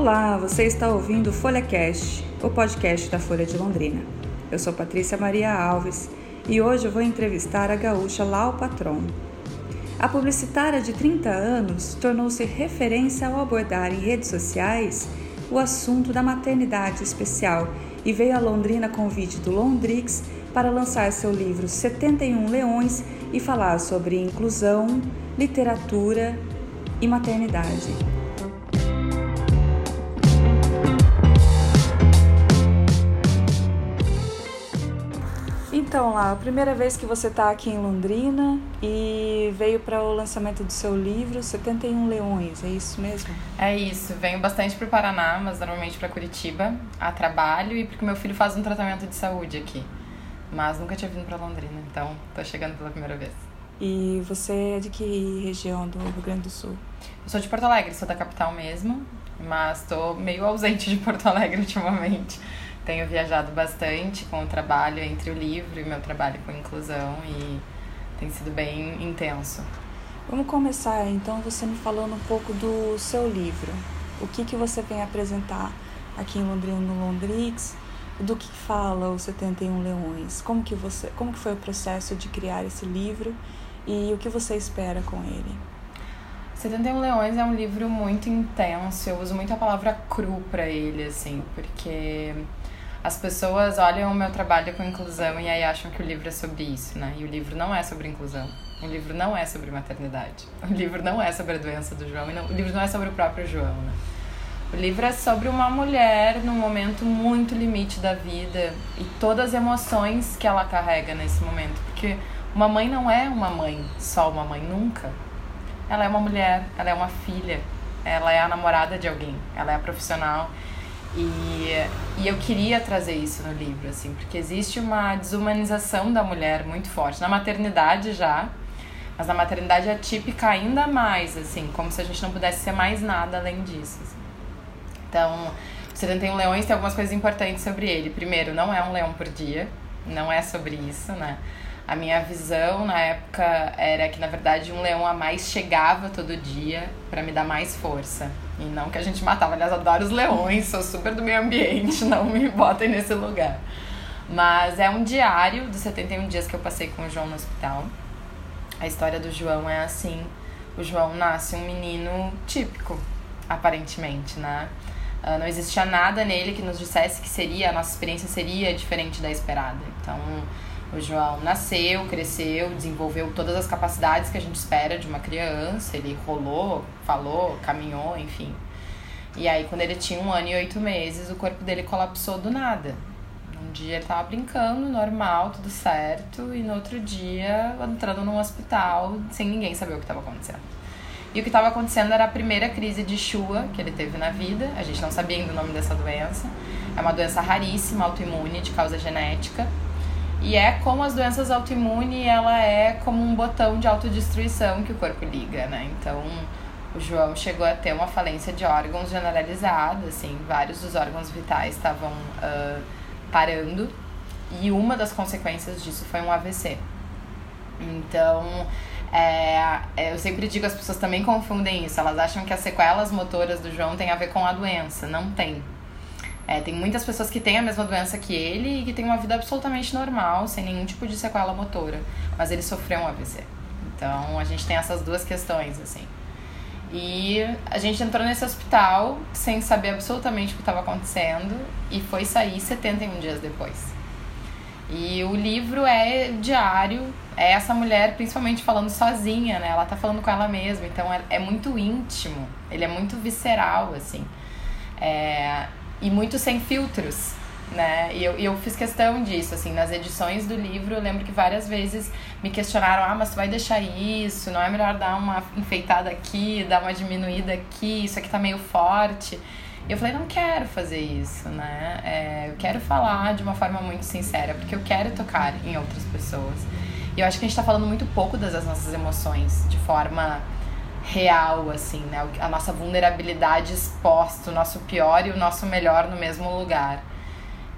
Olá, você está ouvindo FolhaCast, o podcast da Folha de Londrina. Eu sou Patrícia Maria Alves e hoje eu vou entrevistar a gaúcha Lau Patron. A publicitária de 30 anos tornou-se referência ao abordar em redes sociais o assunto da maternidade especial e veio a Londrina convite do Londrix para lançar seu livro 71 Leões e falar sobre inclusão, literatura e maternidade. Então, lá, a primeira vez que você está aqui em Londrina e veio para o lançamento do seu livro 71 Leões, é isso mesmo? É isso, venho bastante para o Paraná, mas normalmente para Curitiba, a trabalho e porque meu filho faz um tratamento de saúde aqui. Mas nunca tinha vindo para Londrina, então tô chegando pela primeira vez. E você é de que região do Rio Grande do Sul? Eu sou de Porto Alegre, sou da capital mesmo, mas tô meio ausente de Porto Alegre ultimamente tenho viajado bastante com o trabalho entre o livro e meu trabalho com inclusão e tem sido bem intenso. Vamos começar então você me falando um pouco do seu livro. O que, que você vem apresentar aqui em Londrina no Londrix? Do que fala os 71 Leões? Como que você, como que foi o processo de criar esse livro e o que você espera com ele? 71 Leões é um livro muito intenso. Eu uso muito a palavra cru para ele, assim, porque as pessoas olham o meu trabalho com inclusão e aí acham que o livro é sobre isso, né? E o livro não é sobre inclusão. O livro não é sobre maternidade. O livro não é sobre a doença do João. Não, o livro não é sobre o próprio João, né? O livro é sobre uma mulher num momento muito limite da vida e todas as emoções que ela carrega nesse momento. Porque uma mãe não é uma mãe, só uma mãe, nunca. Ela é uma mulher, ela é uma filha, ela é a namorada de alguém, ela é a profissional e, e eu queria trazer isso no livro, assim, porque existe uma desumanização da mulher muito forte. Na maternidade já, mas na maternidade atípica ainda mais, assim, como se a gente não pudesse ser mais nada além disso. Assim. Então, o 71 Leões tem algumas coisas importantes sobre ele. Primeiro, não é um leão por dia, não é sobre isso, né? A minha visão na época era que, na verdade, um leão a mais chegava todo dia para me dar mais força. E não que a gente matava. Aliás, adoro os leões, sou super do meio ambiente, não me botem nesse lugar. Mas é um diário dos 71 dias que eu passei com o João no hospital. A história do João é assim: o João nasce um menino típico, aparentemente, né? Uh, não existia nada nele que nos dissesse que seria, a nossa experiência seria diferente da esperada. Então, o João nasceu, cresceu, desenvolveu todas as capacidades que a gente espera de uma criança. Ele rolou, falou, caminhou, enfim. E aí, quando ele tinha um ano e oito meses, o corpo dele colapsou do nada. Um dia ele tava brincando, normal, tudo certo, e no outro dia entrando num hospital sem ninguém saber o que estava acontecendo. E o que estava acontecendo era a primeira crise de chua que ele teve na vida. A gente não sabia ainda o nome dessa doença. É uma doença raríssima, autoimune, de causa genética. E é como as doenças autoimunes, ela é como um botão de autodestruição que o corpo liga, né? Então, o João chegou a ter uma falência de órgãos generalizada, assim, vários dos órgãos vitais estavam uh, parando. E uma das consequências disso foi um AVC. Então, é, eu sempre digo, as pessoas também confundem isso. Elas acham que as sequelas motoras do João têm a ver com a doença. Não tem. É, tem muitas pessoas que têm a mesma doença que ele e que têm uma vida absolutamente normal, sem nenhum tipo de sequela motora. Mas ele sofreu um AVC. Então a gente tem essas duas questões, assim. E a gente entrou nesse hospital sem saber absolutamente o que estava acontecendo e foi sair 71 dias depois. E o livro é diário, é essa mulher principalmente falando sozinha, né? Ela tá falando com ela mesma, então é, é muito íntimo, ele é muito visceral, assim. É, e muito sem filtros, né? E eu, eu fiz questão disso, assim, nas edições do livro, eu lembro que várias vezes me questionaram, ah, mas tu vai deixar isso, não é melhor dar uma enfeitada aqui, dar uma diminuída aqui, isso aqui tá meio forte. Eu falei, não quero fazer isso, né? É, eu quero falar de uma forma muito sincera, porque eu quero tocar em outras pessoas. E eu acho que a gente tá falando muito pouco das nossas emoções, de forma real, assim, né? A nossa vulnerabilidade exposta, o nosso pior e o nosso melhor no mesmo lugar.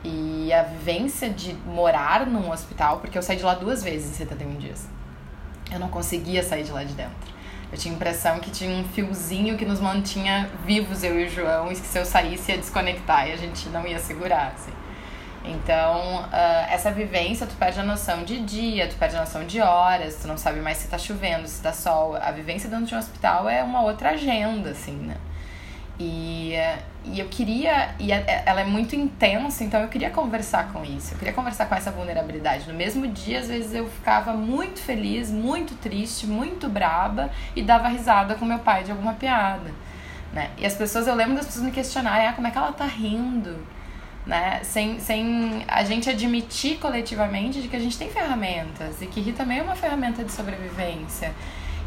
E a vivência de morar num hospital, porque eu saí de lá duas vezes em 71 dias. Eu não conseguia sair de lá de dentro. Eu tinha a impressão que tinha um fiozinho que nos mantinha vivos, eu e o João, e que se eu saísse ia desconectar e a gente não ia segurar, assim. Então, uh, essa vivência, tu perde a noção de dia, tu perde a noção de horas, tu não sabe mais se tá chovendo, se tá sol. A vivência dentro de um hospital é uma outra agenda, assim, né? E, e eu queria, e é, ela é muito intensa, então eu queria conversar com isso, eu queria conversar com essa vulnerabilidade. No mesmo dia, às vezes eu ficava muito feliz, muito triste, muito braba e dava risada com meu pai de alguma piada, né? E as pessoas, eu lembro das pessoas me questionarem, ah, como é que ela tá rindo? Né? Sem, sem a gente admitir coletivamente de que a gente tem ferramentas e que rir também é uma ferramenta de sobrevivência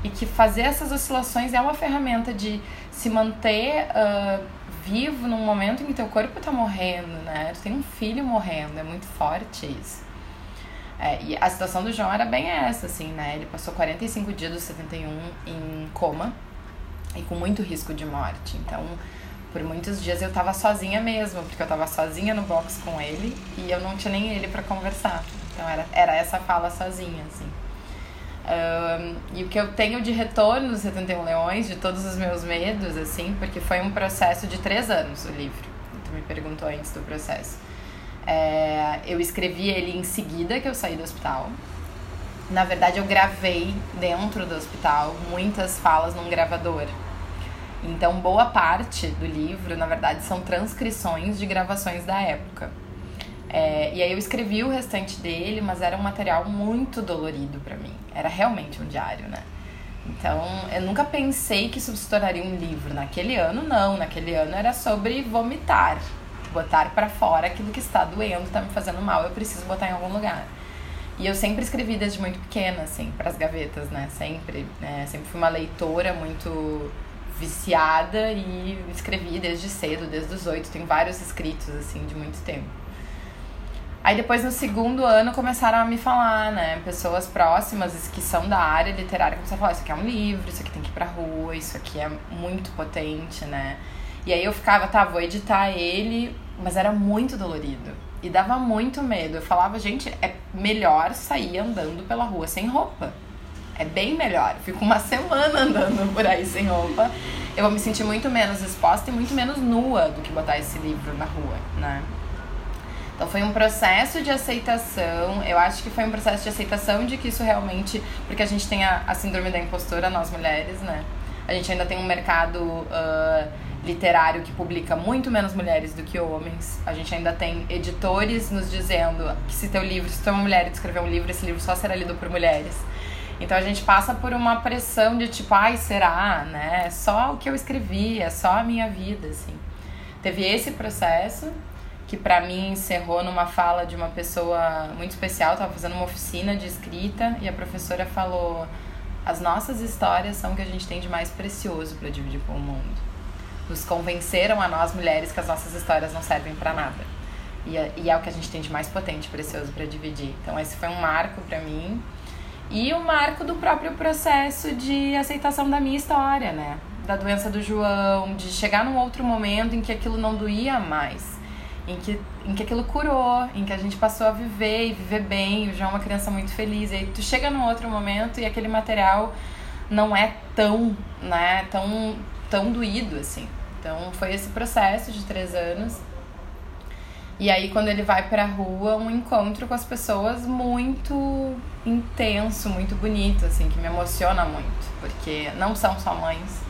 e que fazer essas oscilações é uma ferramenta de se manter uh, vivo num momento em que teu corpo tá morrendo, né? Tu tem um filho morrendo, é muito forte isso. É, e a situação do João era bem essa, assim, né? Ele passou 45 dias dos 71 em coma e com muito risco de morte. Então, por muitos dias eu tava sozinha mesmo, porque eu tava sozinha no box com ele e eu não tinha nem ele para conversar. Então, era, era essa fala sozinha, assim. Um, e o que eu tenho de retorno dos 71 Leões, de todos os meus medos, assim, porque foi um processo de três anos o livro. Tu me perguntou antes do processo. É, eu escrevi ele em seguida que eu saí do hospital. Na verdade, eu gravei dentro do hospital muitas falas num gravador. Então, boa parte do livro, na verdade, são transcrições de gravações da época. É, e aí eu escrevi o restante dele, mas era um material muito dolorido para mim. Era realmente um diário, né? Então, eu nunca pensei que isso se tornaria um livro. Naquele ano, não. Naquele ano era sobre vomitar. Botar para fora aquilo que está doendo, está me fazendo mal, eu preciso botar em algum lugar. E eu sempre escrevi desde muito pequena, assim, para as gavetas, né? Sempre. Né? Sempre fui uma leitora muito viciada e escrevi desde cedo, desde os oito. Tenho vários escritos, assim, de muito tempo. Aí depois no segundo ano começaram a me falar, né? Pessoas próximas que são da área literária começaram a falar, isso aqui é um livro, isso aqui tem que ir pra rua, isso aqui é muito potente, né? E aí eu ficava, tá, vou editar ele, mas era muito dolorido. E dava muito medo. Eu falava, gente, é melhor sair andando pela rua sem roupa. É bem melhor. Fico uma semana andando por aí sem roupa. Eu vou me sentir muito menos exposta e muito menos nua do que botar esse livro na rua, né? Então foi um processo de aceitação. Eu acho que foi um processo de aceitação de que isso realmente. Porque a gente tem a, a síndrome da impostora, nós mulheres, né? A gente ainda tem um mercado uh, literário que publica muito menos mulheres do que homens. A gente ainda tem editores nos dizendo que se teu livro, se tu é uma mulher e escrever um livro, esse livro só será lido por mulheres. Então a gente passa por uma pressão de tipo, ai, será, né? É só o que eu escrevi, é só a minha vida, assim. Teve esse processo que para mim encerrou numa fala de uma pessoa muito especial. Eu tava fazendo uma oficina de escrita e a professora falou: "As nossas histórias são o que a gente tem de mais precioso para dividir com o mundo. Nos convenceram a nós mulheres que as nossas histórias não servem para nada. E é, e é o que a gente tem de mais potente, precioso para dividir. Então esse foi um marco para mim e o marco do próprio processo de aceitação da minha história, né? Da doença do João, de chegar num outro momento em que aquilo não doía mais em que, em que aquilo curou, em que a gente passou a viver e viver bem. O João é uma criança muito feliz. E aí tu chega num outro momento e aquele material não é tão, né, tão, tão doído assim. Então foi esse processo de três anos. E aí quando ele vai pra rua, um encontro com as pessoas muito intenso, muito bonito, assim, que me emociona muito. Porque não são só mães,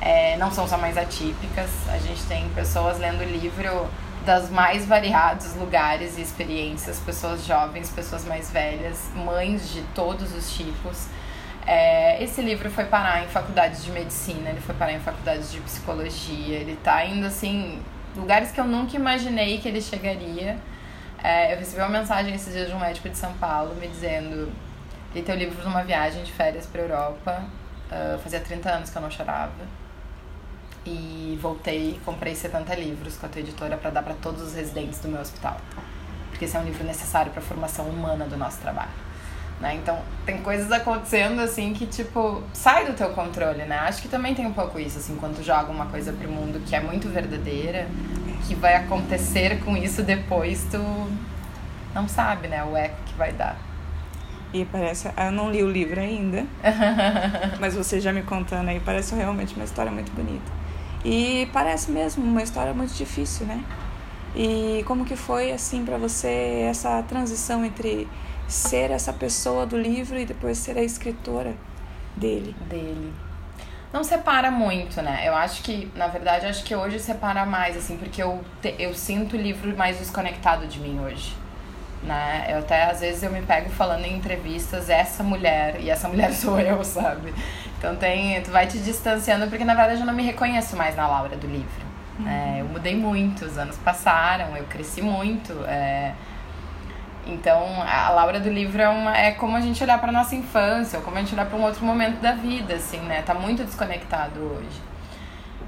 é, não são só mães atípicas. A gente tem pessoas lendo livro das mais variados lugares e experiências, pessoas jovens, pessoas mais velhas, mães de todos os tipos. É, esse livro foi parar em faculdades de medicina, ele foi parar em faculdades de psicologia, ele tá indo assim, lugares que eu nunca imaginei que ele chegaria. É, eu recebi uma mensagem esses dias de um médico de São Paulo me dizendo: li teu livro numa viagem de férias para Europa, uh, fazia 30 anos que eu não chorava e voltei comprei 70 livros com a tua editora para dar para todos os residentes do meu hospital. Porque esse é um livro necessário para a formação humana do nosso trabalho. Né? Então, tem coisas acontecendo assim que, tipo, sai do teu controle, né? Acho que também tem um pouco isso, assim, quando tu joga uma coisa pro mundo que é muito verdadeira, que vai acontecer com isso depois, tu não sabe, né? O eco que vai dar. E parece. Eu não li o livro ainda, mas você já me contando aí, parece realmente uma história muito bonita. E parece mesmo uma história muito difícil, né? E como que foi assim para você essa transição entre ser essa pessoa do livro e depois ser a escritora dele? Dele. Não separa muito, né? Eu acho que, na verdade, acho que hoje separa mais, assim, porque eu, te, eu sinto o livro mais desconectado de mim hoje. Né? Eu até, às vezes, eu me pego falando em entrevistas, essa mulher, e essa mulher sou eu, sabe? Então tem, tu vai te distanciando, porque na verdade eu não me reconheço mais na Laura do livro. Uhum. É, eu mudei muito, os anos passaram, eu cresci muito. É, então, a Laura do livro é, uma, é como a gente olhar para nossa infância, ou como a gente olhar para um outro momento da vida, assim, né? Tá muito desconectado hoje.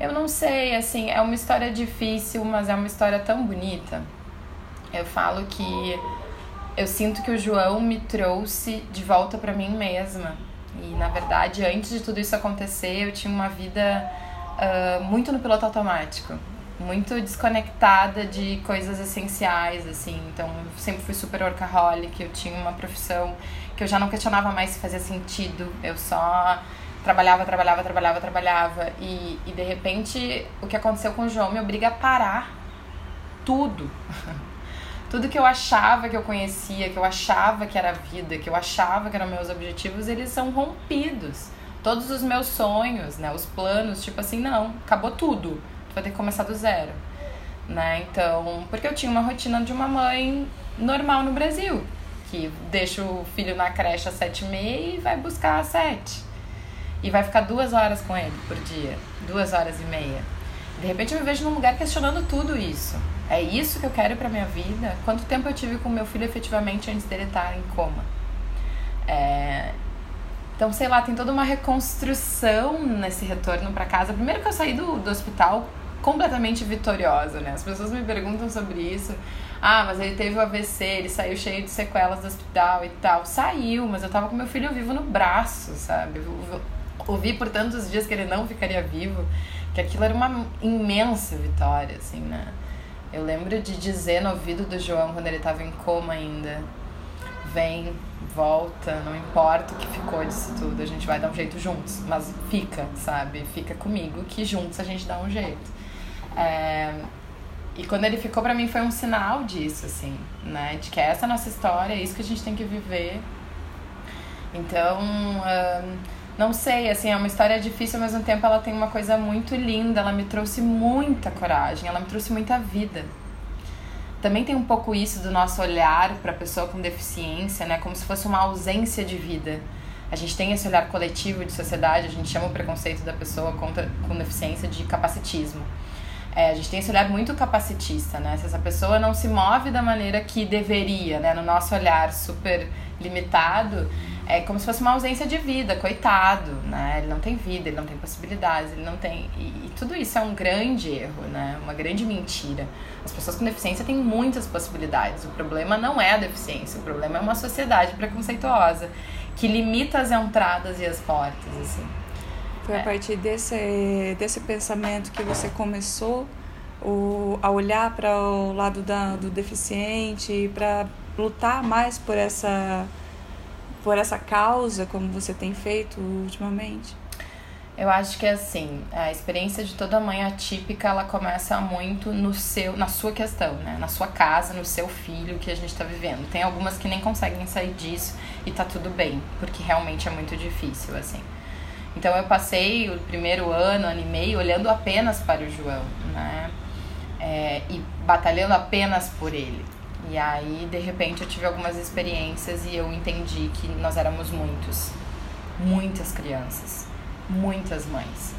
Eu não sei, assim, é uma história difícil, mas é uma história tão bonita. Eu falo que eu sinto que o João me trouxe de volta para mim mesma. E, na verdade, antes de tudo isso acontecer, eu tinha uma vida muito no piloto automático muito desconectada de coisas essenciais, assim. Então, sempre fui super workaholic, eu tinha uma profissão que eu já não questionava mais se fazia sentido. Eu só trabalhava, trabalhava, trabalhava, trabalhava. E, e de repente, o que aconteceu com o João me obriga a parar tudo. tudo que eu achava que eu conhecia, que eu achava que era vida, que eu achava que eram meus objetivos, eles são rompidos. Todos os meus sonhos, né, os planos, tipo assim, não, acabou tudo vai ter que começar do zero. Né? Então, porque eu tinha uma rotina de uma mãe normal no Brasil, que deixa o filho na creche às sete e meia e vai buscar às sete. E vai ficar duas horas com ele por dia, duas horas e meia. De repente eu me vejo num lugar questionando tudo isso. É isso que eu quero para minha vida? Quanto tempo eu tive com meu filho efetivamente antes dele estar em coma? É... Então, sei lá, tem toda uma reconstrução nesse retorno para casa. Primeiro que eu saí do, do hospital completamente vitoriosa, né? As pessoas me perguntam sobre isso. Ah, mas ele teve o AVC, ele saiu cheio de sequelas do hospital e tal. Saiu, mas eu tava com meu filho vivo no braço, sabe? ouvi por tantos dias que ele não ficaria vivo, que aquilo era uma imensa vitória, assim, né? Eu lembro de dizer no ouvido do João quando ele tava em coma ainda: vem, volta, não importa o que ficou disso tudo, a gente vai dar um jeito juntos, mas fica, sabe? Fica comigo que juntos a gente dá um jeito. É, e quando ele ficou para mim foi um sinal disso, assim, né? De que essa é a nossa história, é isso que a gente tem que viver. Então, não sei, assim, é uma história difícil, ao mesmo tempo ela tem uma coisa muito linda, ela me trouxe muita coragem, ela me trouxe muita vida. Também tem um pouco isso do nosso olhar para a pessoa com deficiência, né? Como se fosse uma ausência de vida. A gente tem esse olhar coletivo de sociedade, a gente chama o preconceito da pessoa contra, com deficiência de capacitismo. É, a gente tem esse olhar muito capacitista, né? Se essa pessoa não se move da maneira que deveria, né? No nosso olhar super limitado, é como se fosse uma ausência de vida, coitado, né? Ele não tem vida, ele não tem possibilidades, ele não tem... E, e tudo isso é um grande erro, né? Uma grande mentira. As pessoas com deficiência têm muitas possibilidades. O problema não é a deficiência, o problema é uma sociedade preconceituosa que limita as entradas e as portas, assim. Foi a partir desse, desse pensamento que você começou o, a olhar para o lado da, do deficiente, para lutar mais por essa, por essa causa, como você tem feito ultimamente? Eu acho que assim, a experiência de toda mãe atípica, ela começa muito no seu, na sua questão, né? Na sua casa, no seu filho que a gente está vivendo. Tem algumas que nem conseguem sair disso e tá tudo bem, porque realmente é muito difícil, assim. Então eu passei o primeiro ano, ano e meio, olhando apenas para o João, né? É, e batalhando apenas por ele. E aí, de repente, eu tive algumas experiências e eu entendi que nós éramos muitos. Muitas crianças. Muitas mães.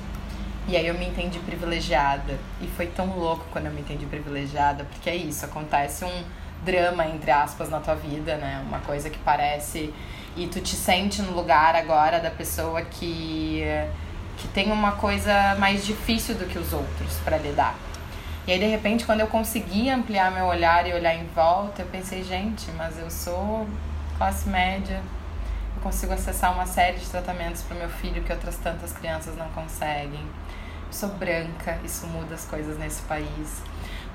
E aí eu me entendi privilegiada. E foi tão louco quando eu me entendi privilegiada, porque é isso, acontece um drama, entre aspas, na tua vida, né? Uma coisa que parece e tu te sente no lugar agora da pessoa que que tem uma coisa mais difícil do que os outros para lidar. E aí de repente quando eu consegui ampliar meu olhar e olhar em volta, eu pensei, gente, mas eu sou classe média, eu consigo acessar uma série de tratamentos para meu filho que outras tantas crianças não conseguem. Eu sou branca, isso muda as coisas nesse país.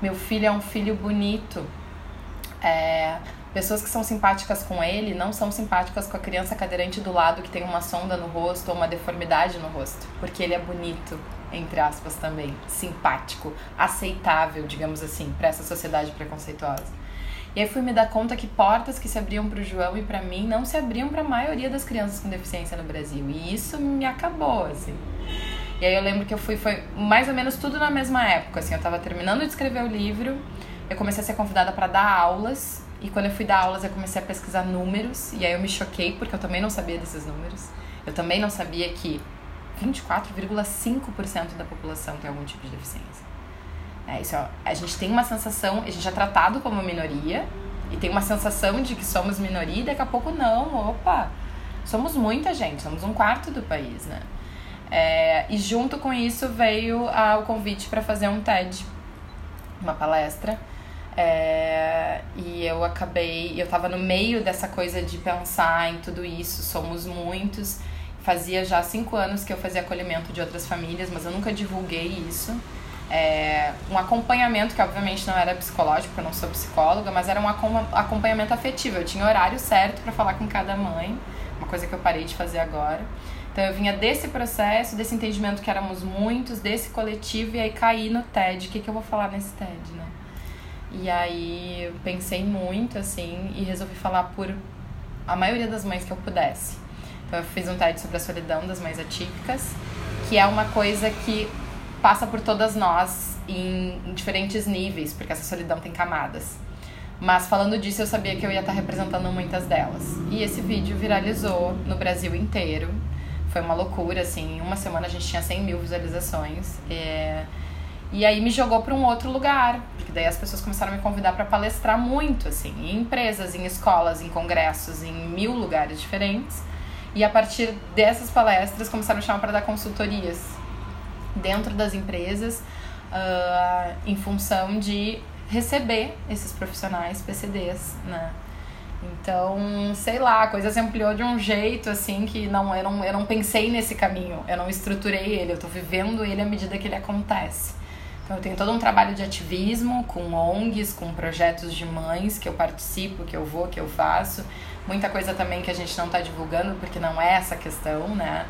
Meu filho é um filho bonito. É, Pessoas que são simpáticas com ele não são simpáticas com a criança cadeirante do lado que tem uma sonda no rosto ou uma deformidade no rosto, porque ele é bonito, entre aspas também, simpático, aceitável, digamos assim, para essa sociedade preconceituosa. E aí fui me dar conta que portas que se abriam para o João e para mim não se abriam para a maioria das crianças com deficiência no Brasil. E isso me acabou, assim. E aí eu lembro que eu fui, foi mais ou menos tudo na mesma época, assim, eu estava terminando de escrever o livro, eu comecei a ser convidada para dar aulas, e quando eu fui dar aulas eu comecei a pesquisar números, e aí eu me choquei porque eu também não sabia desses números. Eu também não sabia que 24,5% da população tem algum tipo de deficiência. É, isso, ó, a gente tem uma sensação, a gente é tratado como minoria e tem uma sensação de que somos minoria e daqui a pouco não, opa, somos muita gente, somos um quarto do país, né? É, e junto com isso veio o convite para fazer um TED, uma palestra. É, e eu acabei, eu estava no meio dessa coisa de pensar em tudo isso, somos muitos. Fazia já cinco anos que eu fazia acolhimento de outras famílias, mas eu nunca divulguei isso é, um acompanhamento que obviamente não era psicológico, porque eu não sou psicóloga, mas era um acompanhamento afetivo. Eu tinha horário certo para falar com cada mãe, uma coisa que eu parei de fazer agora. Então eu vinha desse processo, desse entendimento que éramos muitos, desse coletivo, e aí caí no TED. O que, que eu vou falar nesse TED, né? E aí eu pensei muito, assim, e resolvi falar por a maioria das mães que eu pudesse. Então eu fiz um TED sobre a solidão das mães atípicas, que é uma coisa que passa por todas nós em, em diferentes níveis, porque essa solidão tem camadas. Mas falando disso, eu sabia que eu ia estar representando muitas delas. E esse vídeo viralizou no Brasil inteiro. Foi uma loucura, assim. Em uma semana a gente tinha 100 mil visualizações. É... E aí me jogou para um outro lugar, porque daí as pessoas começaram a me convidar para palestrar muito, assim, em empresas, em escolas, em congressos, em mil lugares diferentes. E a partir dessas palestras começaram a chamar para dar consultorias dentro das empresas uh, em função de receber esses profissionais PCDs, né? Então, sei lá, a coisa se ampliou de um jeito assim que não eu, não, eu não pensei nesse caminho, eu não estruturei ele, eu tô vivendo ele à medida que ele acontece. Então, eu tenho todo um trabalho de ativismo com ONGs, com projetos de mães que eu participo, que eu vou, que eu faço. Muita coisa também que a gente não está divulgando porque não é essa questão, né?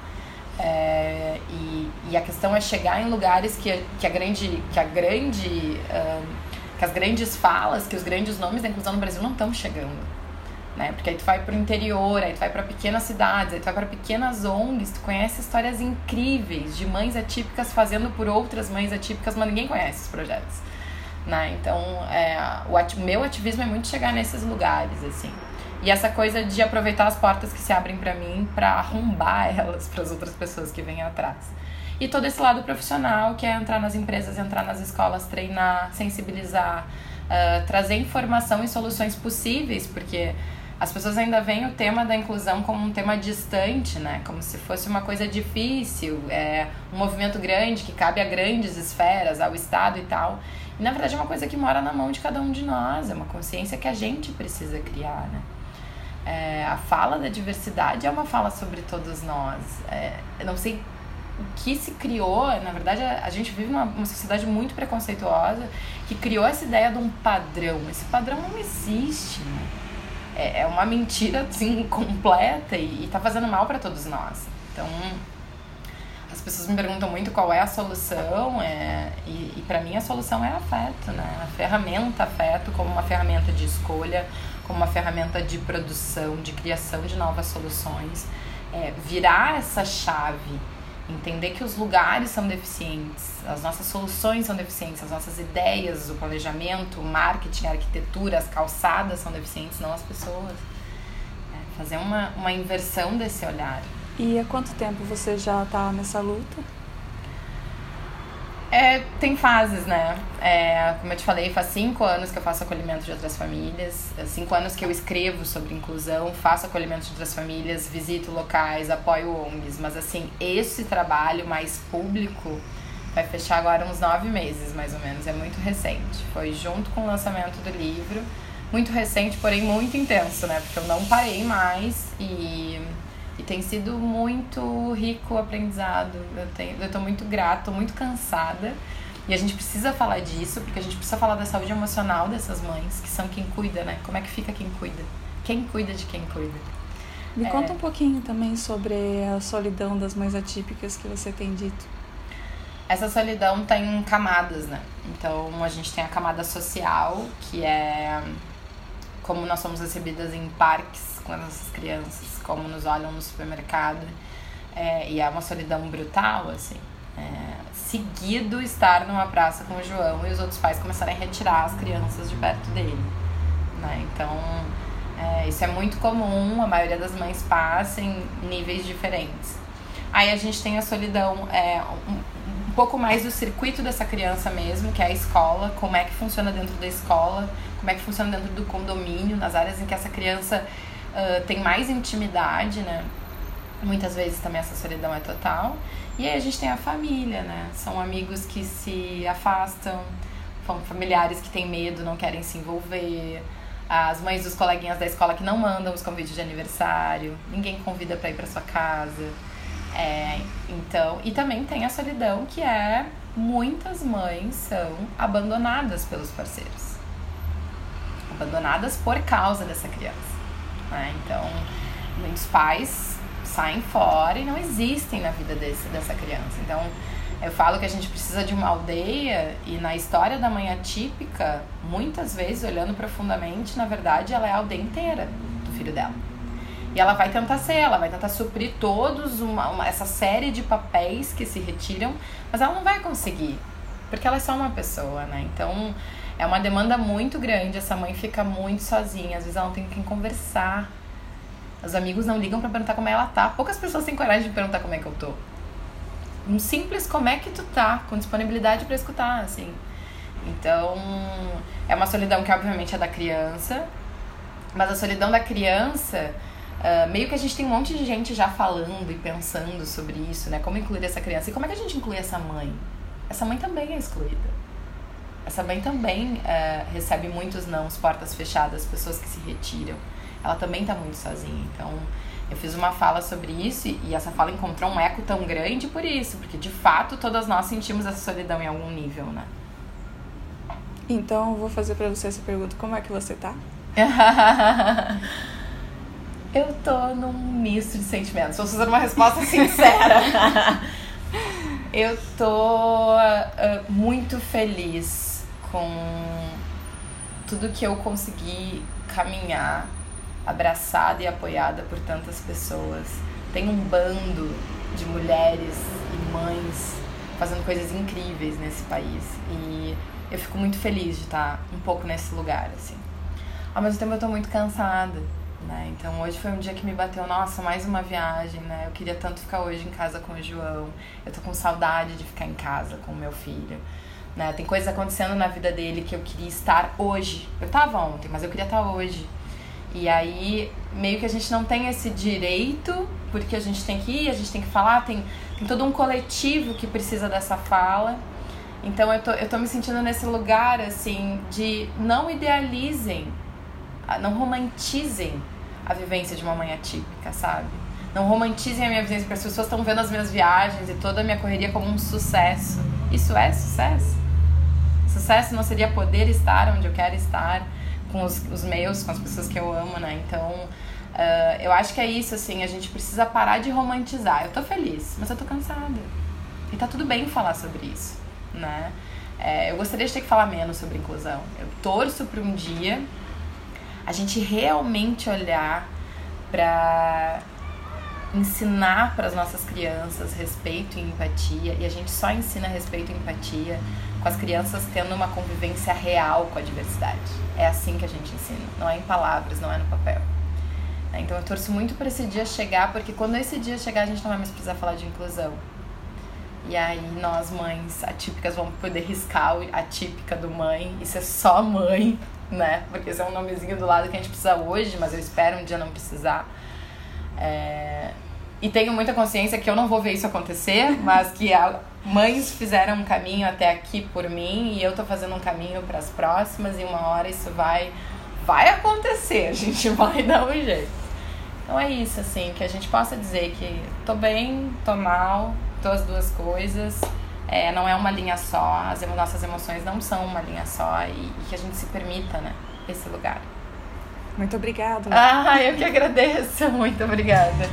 É, e, e a questão é chegar em lugares que, que a grande que a grande que as grandes falas que os grandes nomes da inclusão no Brasil não estão chegando né? Porque aí tu vai para o interior aí tu vai para pequenas cidades aí tu vai para pequenas ONGs tu conhece histórias incríveis de mães atípicas fazendo por outras mães atípicas mas ninguém conhece os projetos né? Então é, o meu ativismo é muito chegar nesses lugares assim. E essa coisa de aproveitar as portas que se abrem para mim para arrombar elas para as outras pessoas que vêm atrás. E todo esse lado profissional, que é entrar nas empresas, entrar nas escolas, treinar, sensibilizar, uh, trazer informação e soluções possíveis, porque as pessoas ainda veem o tema da inclusão como um tema distante, né? Como se fosse uma coisa difícil, é um movimento grande que cabe a grandes esferas, ao Estado e tal. E na verdade é uma coisa que mora na mão de cada um de nós, é uma consciência que a gente precisa criar, né? É, a fala da diversidade é uma fala sobre todos nós. É, eu não sei o que se criou, na verdade a, a gente vive uma, uma sociedade muito preconceituosa que criou essa ideia de um padrão. Esse padrão não existe, né? É, é uma mentira assim completa e, está fazendo mal para todos nós. Então as pessoas me perguntam muito qual é a solução é, e, e para mim a solução é afeto, né? A ferramenta afeto como uma ferramenta de escolha, como uma ferramenta de produção, de criação de novas soluções, é, virar essa chave, entender que os lugares são deficientes, as nossas soluções são deficientes, as nossas ideias, o planejamento, o marketing, a arquitetura, as calçadas são deficientes, não as pessoas. É, fazer uma, uma inversão desse olhar. E há quanto tempo você já está nessa luta? É, tem fases, né? É, como eu te falei, faz cinco anos que eu faço acolhimento de outras famílias, é cinco anos que eu escrevo sobre inclusão, faço acolhimento de outras famílias, visito locais, apoio ONGs, mas assim, esse trabalho mais público vai fechar agora uns nove meses, mais ou menos, é muito recente. Foi junto com o lançamento do livro, muito recente, porém muito intenso, né? Porque eu não parei mais e e tem sido muito rico o aprendizado. Eu, tenho, eu tô muito grata, tô muito cansada. E a gente precisa falar disso, porque a gente precisa falar da saúde emocional dessas mães, que são quem cuida, né? Como é que fica quem cuida? Quem cuida de quem cuida? Me é... conta um pouquinho também sobre a solidão das mães atípicas que você tem dito. Essa solidão tem camadas, né? Então a gente tem a camada social, que é como nós somos recebidas em parques com as nossas crianças, como nos olham no supermercado. É, e é uma solidão brutal, assim. É, seguido estar numa praça com o João e os outros pais começarem a retirar as crianças de perto dele. Né? Então, é, isso é muito comum, a maioria das mães passa em níveis diferentes. Aí a gente tem a solidão, é, um, um pouco mais do circuito dessa criança mesmo, que é a escola, como é que funciona dentro da escola, como é que funciona dentro do condomínio, nas áreas em que essa criança uh, tem mais intimidade, né? Muitas vezes também essa solidão é total. E aí a gente tem a família, né? São amigos que se afastam, familiares que têm medo, não querem se envolver, as mães dos coleguinhas da escola que não mandam os convites de aniversário, ninguém convida para ir para sua casa. É, então, e também tem a solidão que é muitas mães são abandonadas pelos parceiros. Abandonadas por causa dessa criança. Né? Então, muitos pais saem fora e não existem na vida desse, dessa criança. Então, eu falo que a gente precisa de uma aldeia e na história da mãe atípica, muitas vezes, olhando profundamente, na verdade, ela é a aldeia inteira do filho dela. E ela vai tentar ser, ela vai tentar suprir todos uma, uma, essa série de papéis que se retiram, mas ela não vai conseguir, porque ela é só uma pessoa, né? Então é uma demanda muito grande, essa mãe fica muito sozinha, às vezes ela não tem quem conversar. Os amigos não ligam para perguntar como ela tá. Poucas pessoas têm coragem de perguntar como é que eu tô. Um simples como é que tu tá, com disponibilidade para escutar, assim. Então, é uma solidão que obviamente é da criança, mas a solidão da criança Uh, meio que a gente tem um monte de gente já falando e pensando sobre isso, né? Como incluir essa criança. E como é que a gente inclui essa mãe? Essa mãe também é excluída. Essa mãe também uh, recebe muitos não, portas fechadas, pessoas que se retiram. Ela também está muito sozinha. Então, eu fiz uma fala sobre isso e, e essa fala encontrou um eco tão grande por isso, porque de fato todas nós sentimos essa solidão em algum nível, né? Então, eu vou fazer para você essa pergunta: como é que você tá? Eu tô num misto de sentimentos. Vou fazer uma resposta sincera. eu tô uh, muito feliz com tudo que eu consegui caminhar abraçada e apoiada por tantas pessoas. Tem um bando de mulheres e mães fazendo coisas incríveis nesse país. E eu fico muito feliz de estar um pouco nesse lugar, assim. Ao mesmo tempo eu tô muito cansada né? Então hoje foi um dia que me bateu, nossa, mais uma viagem, né? Eu queria tanto ficar hoje em casa com o João. Eu tô com saudade de ficar em casa com o meu filho. Né? Tem coisas acontecendo na vida dele que eu queria estar hoje. Eu tava ontem, mas eu queria estar hoje. E aí, meio que a gente não tem esse direito, porque a gente tem que ir, a gente tem que falar, tem, tem todo um coletivo que precisa dessa fala. Então eu tô, eu tô me sentindo nesse lugar, assim, de não idealizem, não romantizem a vivência de uma mãe atípica, sabe? Não romantizem a minha vivência, porque as pessoas estão vendo as minhas viagens e toda a minha correria como um sucesso. Isso é sucesso? Sucesso não seria poder estar onde eu quero estar, com os, os meus, com as pessoas que eu amo, né? Então, uh, eu acho que é isso, assim, a gente precisa parar de romantizar. Eu tô feliz, mas eu tô cansada. E tá tudo bem falar sobre isso, né? É, eu gostaria de ter que falar menos sobre inclusão. Eu torço para um dia a gente realmente olhar para ensinar para as nossas crianças respeito e empatia, e a gente só ensina respeito e empatia com as crianças tendo uma convivência real com a diversidade. É assim que a gente ensina, não é em palavras, não é no papel. Então eu torço muito para esse dia chegar, porque quando esse dia chegar a gente não vai mais precisar falar de inclusão. E aí nós mães atípicas vamos poder riscar a típica do mãe e ser só mãe né? Porque esse é um nomezinho do lado que a gente precisa hoje, mas eu espero um dia não precisar. É... E tenho muita consciência que eu não vou ver isso acontecer, mas que a... mães fizeram um caminho até aqui por mim e eu tô fazendo um caminho para as próximas e uma hora isso vai vai acontecer, a gente vai dar um jeito. Então é isso, assim, que a gente possa dizer que tô bem, tô mal, tô as duas coisas, é, não é uma linha só, as nossas emoções não são uma linha só e, e que a gente se permita, né, esse lugar. Muito obrigada. Ah, eu que agradeço. Muito obrigada.